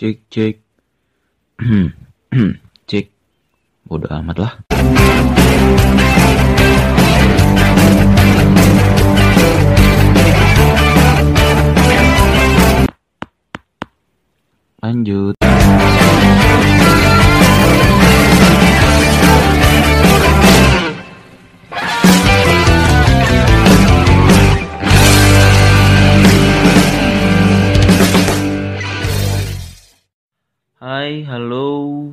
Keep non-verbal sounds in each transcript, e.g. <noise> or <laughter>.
Cek cek. cek. <clears throat> Bodoh amat lah. Lanjut. Hai, halo.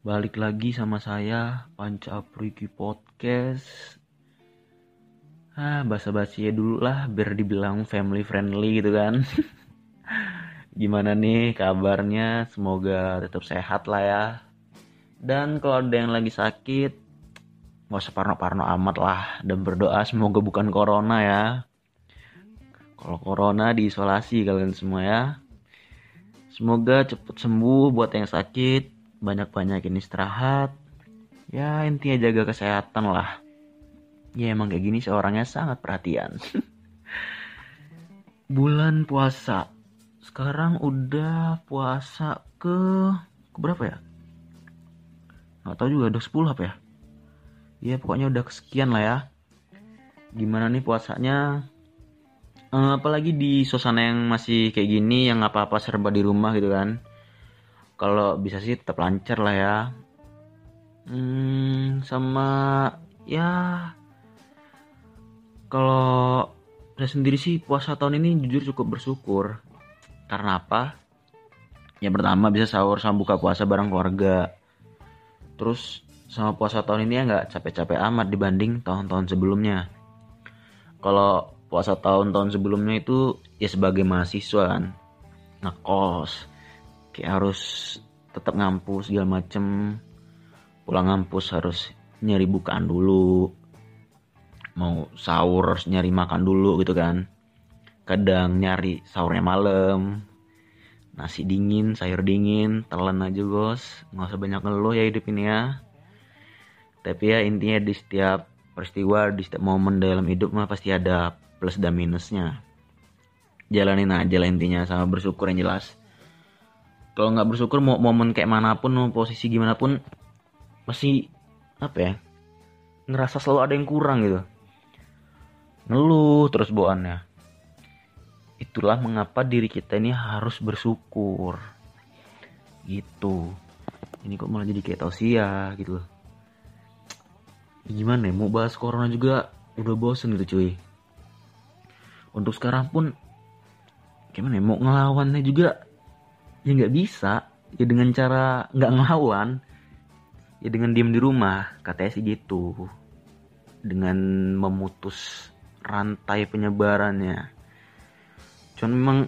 Balik lagi sama saya Panca Apriki Podcast. Ah, basa-basi ya dulu lah biar dibilang family friendly gitu kan. <laughs> Gimana nih kabarnya? Semoga tetap sehat lah ya. Dan kalau ada yang lagi sakit, nggak usah parno-parno amat lah dan berdoa semoga bukan corona ya. Kalau corona diisolasi kalian semua ya. Semoga cepet sembuh buat yang sakit, banyak-banyakin istirahat. Ya intinya jaga kesehatan lah. Ya emang kayak gini seorangnya sangat perhatian. <laughs> Bulan puasa. Sekarang udah puasa ke, ke berapa ya? Nggak tahu juga udah 10 apa ya? Ya pokoknya udah kesekian lah ya. Gimana nih puasanya? Uh, apalagi di suasana yang masih kayak gini yang apa-apa serba di rumah gitu kan. Kalau bisa sih tetap lancar lah ya. Hmm, sama ya kalau saya sendiri sih puasa tahun ini jujur cukup bersyukur. Karena apa? Ya pertama bisa sahur sama buka puasa bareng keluarga. Terus sama puasa tahun ini ya nggak capek-capek amat dibanding tahun-tahun sebelumnya. Kalau puasa tahun-tahun sebelumnya itu ya sebagai mahasiswa kan ngekos kayak harus tetap ngampus segala macem. Pulang ngampus harus nyari bukaan dulu mau sahur harus nyari makan dulu gitu kan. Kadang nyari sahurnya malam nasi dingin sayur dingin telan aja bos. Nggak usah banyak ngeluh ya hidup ini ya. Tapi ya intinya di setiap peristiwa di setiap momen dalam hidup mah pasti ada plus dan minusnya. Jalanin aja lah intinya sama bersyukur yang jelas. Kalau nggak bersyukur mau momen kayak mana pun mau posisi gimana pun masih apa ya ngerasa selalu ada yang kurang gitu. Ngeluh terus bawaannya itulah mengapa diri kita ini harus bersyukur. Gitu. Ini kok malah jadi kayak tausia gitu gimana ya mau bahas corona juga udah bosen gitu cuy untuk sekarang pun gimana ya mau ngelawannya juga ya nggak bisa. Ya dengan cara nggak ngelawan ya dengan diem di rumah katanya sih gitu. Dengan memutus rantai penyebarannya. Cuman memang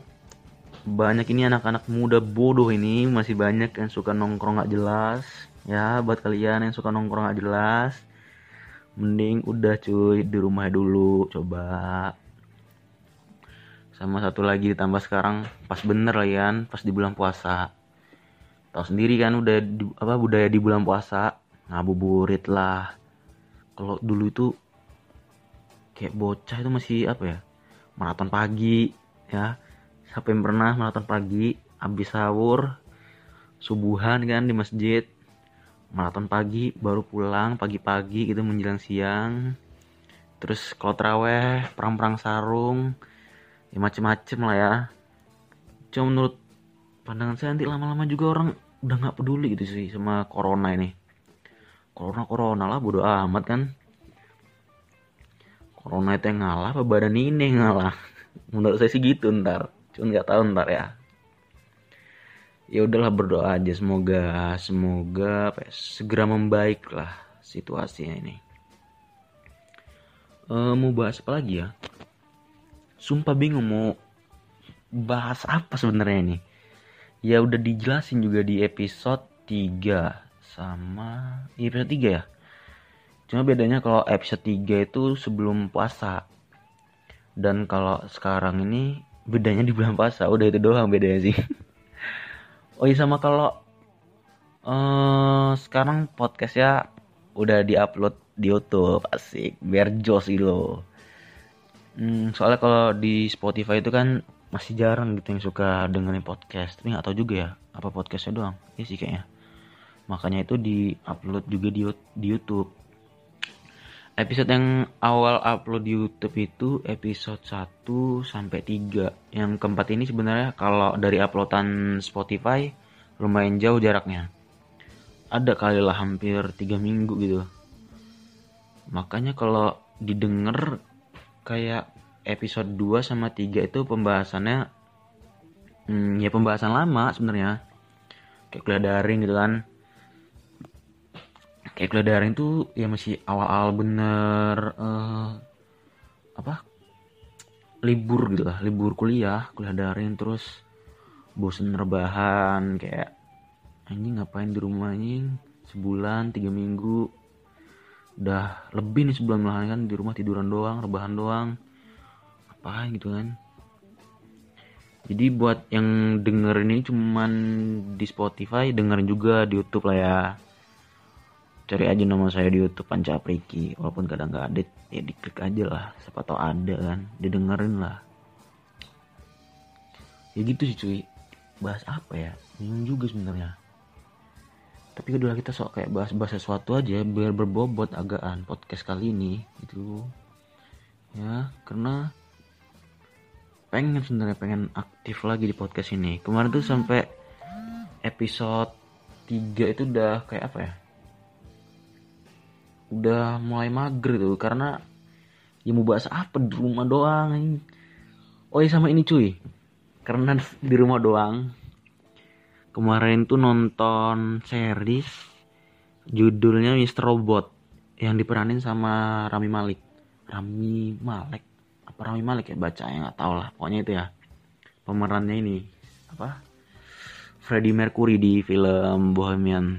banyak ini anak-anak muda bodoh ini masih banyak yang suka nongkrong nggak jelas. Ya buat kalian yang suka nongkrong nggak jelas mending udah cuy di rumah dulu coba sama satu lagi ditambah sekarang pas bener lah ya pas di bulan puasa. Tahu sendiri kan udah di, apa budaya di bulan puasa ngabuburit lah. Kalau dulu itu kayak bocah itu masih apa ya maraton pagi ya. Siapa yang pernah maraton pagi habis sahur subuhan kan di masjid. Maraton pagi baru pulang pagi-pagi gitu menjelang siang. Terus kalau teraweh perang-perang sarung ya macem-macem lah ya. Cuma menurut pandangan saya nanti lama-lama juga orang udah nggak peduli gitu sih sama corona ini. Corona corona lah bodo amat kan. Corona itu yang ngalah apa badan ini yang ngalah? <laughs> Menurut saya sih gitu ntar. Cuma nggak tahu ntar ya. Ya udahlah berdoa aja. Semoga semoga apa ya, segera membaik lah situasinya ini. E, mau bahas apa lagi ya sumpah bingung mau bahas apa sebenarnya ini. Ya udah dijelasin juga di episode 3 sama di episode 3 ya? Cuma bedanya kalau episode 3 itu sebelum puasa. Dan kalau sekarang ini bedanya di bulan puasa. Udah itu doang bedanya sih. <laughs> Oh iya sama kalau uh, sekarang podcast ya udah diupload di YouTube. Asik biar jos gitu loh Hmm, soalnya kalau di Spotify itu kan masih jarang gitu yang suka dengerin podcast. Tapi tahu juga ya apa podcastnya doang. Ya sih kayaknya. Makanya itu di upload juga di, di YouTube. Episode yang awal upload di YouTube itu episode 1 sampai 3 yang keempat ini sebenarnya kalau dari uploadan Spotify lumayan jauh jaraknya. Ada kali lah hampir tiga minggu gitu. Makanya kalau didengar kayak episode 2 sama 3 itu pembahasannya hmm, ya pembahasan lama sebenarnya. Kayak kuliah daring gitu kan. Kayak kuliah daring tuh ya masih awal-awal bener uh, apa libur gitu lah libur kuliah kuliah daring terus bosen rebahan kayak anjing ngapain di rumah anjing? Sebulan tiga minggu udah lebih nih sebulan malahan kan di rumah tiduran doang rebahan doang. Apa gitu kan? Jadi buat yang denger ini cuman di Spotify dengerin juga di YouTube lah ya. Cari aja nama saya di YouTube Panca Priki walaupun kadang nggak ada ya diklik aja lah. Siapa tau ada kan didengerin lah. Ya gitu sih cuy. Bahas apa ya? Bingung juga sebenarnya tapi udahlah kita sok kayak bahas-bahas sesuatu aja biar berbobot agaan podcast kali ini gitu. Ya karena pengen sebenarnya pengen aktif lagi di podcast ini. Kemarin tuh sampai episode 3 itu udah kayak apa ya? Udah mulai mager tuh karena ya mau bahas apa di rumah doang oh ya sama ini cuy. Karena <laughs> di rumah doang kemarin tuh nonton series judulnya Mr. Robot yang diperanin sama Rami Malik. Rami Malek? Apa Rami Malik ya? Baca ya nggak tahu lah. Pokoknya itu ya pemerannya ini. Apa? Freddie Mercury di film Bohemian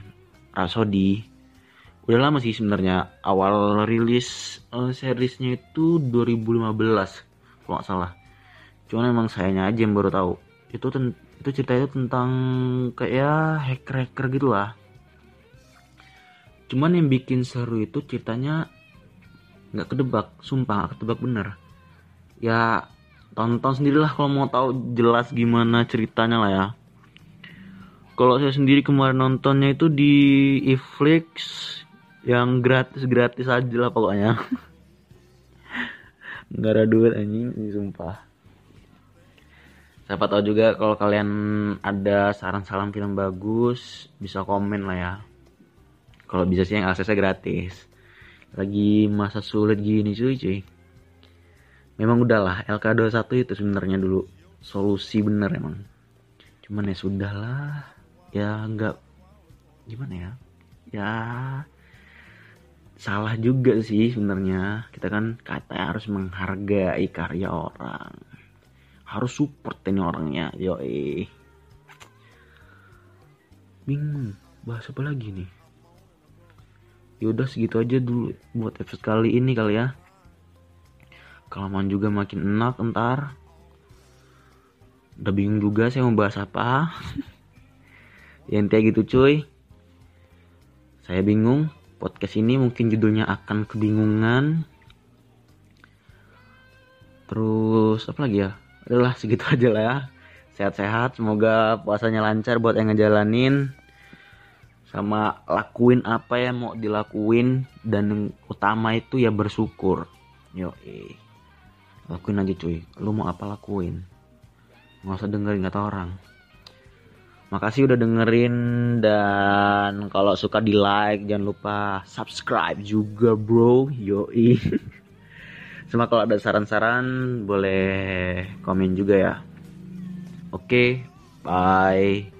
Rhapsody. Udah lama sih sebenarnya. Awal rilis uh, seriesnya itu 2015 kalau nggak salah. Cuman emang sayanya aja yang baru tahu. Itu ten itu cerita itu tentang kayak hacker hacker gitu lah cuman yang bikin seru itu ceritanya nggak kedebak sumpah nggak kedebak bener. Ya tonton sendirilah kalau mau tahu jelas gimana ceritanya lah ya. Kalau saya sendiri kemarin nontonnya itu di Netflix yang gratis gratis aja lah pokoknya. <laughs> Nggak ada duit anjing sumpah siapa tahu juga kalau kalian ada saran-saran film bagus bisa komen lah ya. Kalau bisa sih yang aksesnya gratis. Lagi masa sulit gini cuy cuy. Memang udahlah LK21 itu sebenarnya dulu solusi bener emang. Cuman ya sudahlah. Ya nggak gimana ya? Ya salah juga sih sebenarnya. Kita kan kata harus menghargai karya orang harus support ini orangnya yo eh bingung bahas apa lagi nih? Yaudah segitu aja dulu buat episode kali ini kali ya. Kelamaan juga makin enak entar udah bingung juga saya mau bahas apa. <laughs> Ya intinya gitu cuy. Saya bingung podcast ini mungkin judulnya akan kebingungan. Terus apa lagi ya adalah segitu aja lah ya. Sehat-sehat semoga puasanya lancar buat yang ngejalanin. Sama lakuin apa yang mau dilakuin dan yang utama itu ya bersyukur. Yo lakuin aja cuy. Lu mau apa lakuin. Nggak usah dengerin kata orang. Makasih udah dengerin dan kalau suka di like jangan lupa subscribe juga bro. Yoi. <laughs> Sama kalau ada saran-saran boleh komen juga ya. Oke, okay, bye.